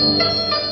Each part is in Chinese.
Música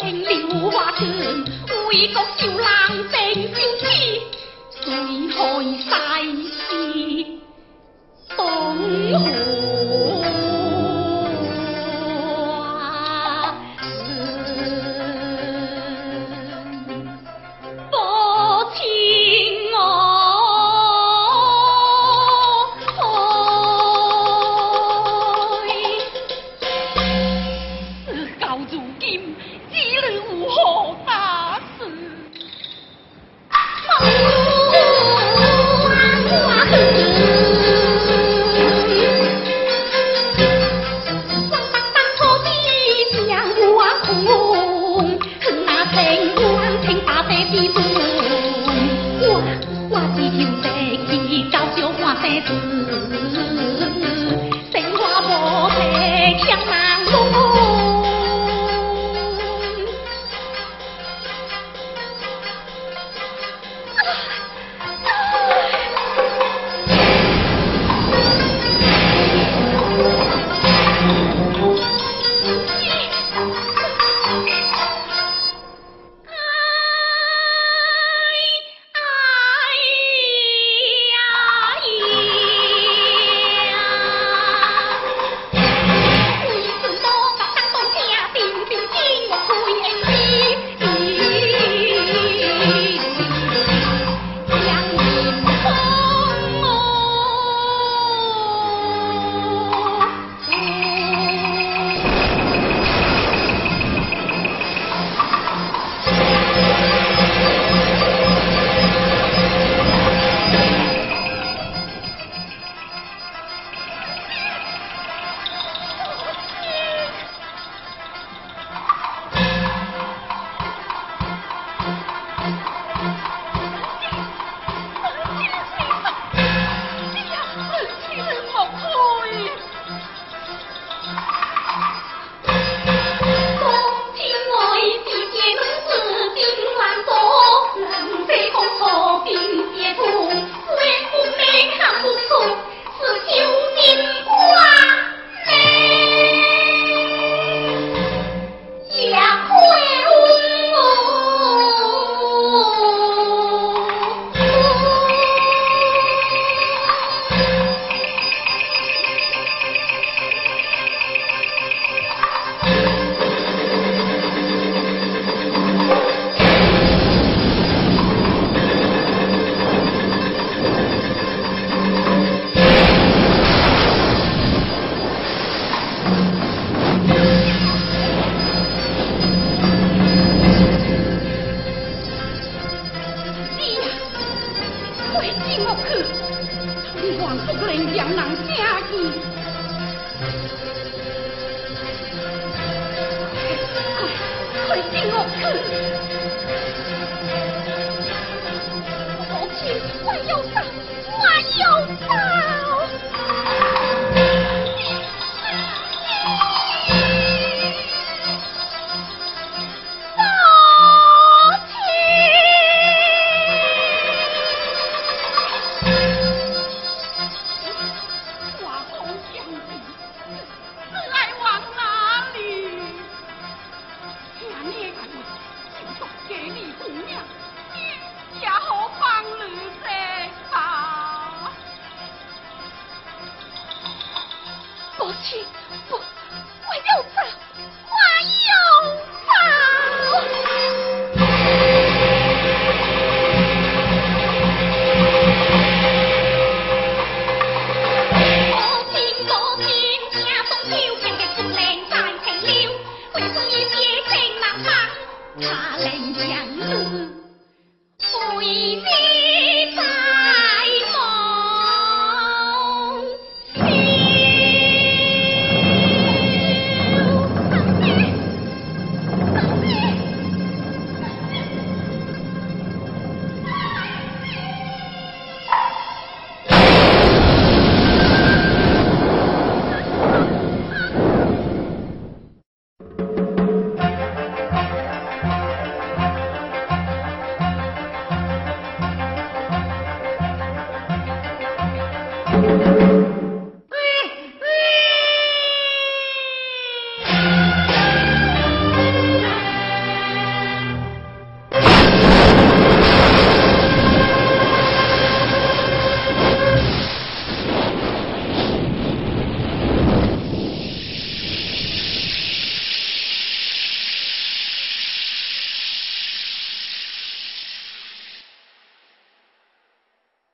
听了话端，会觉笑冷病笑痴，谁害世事空虚？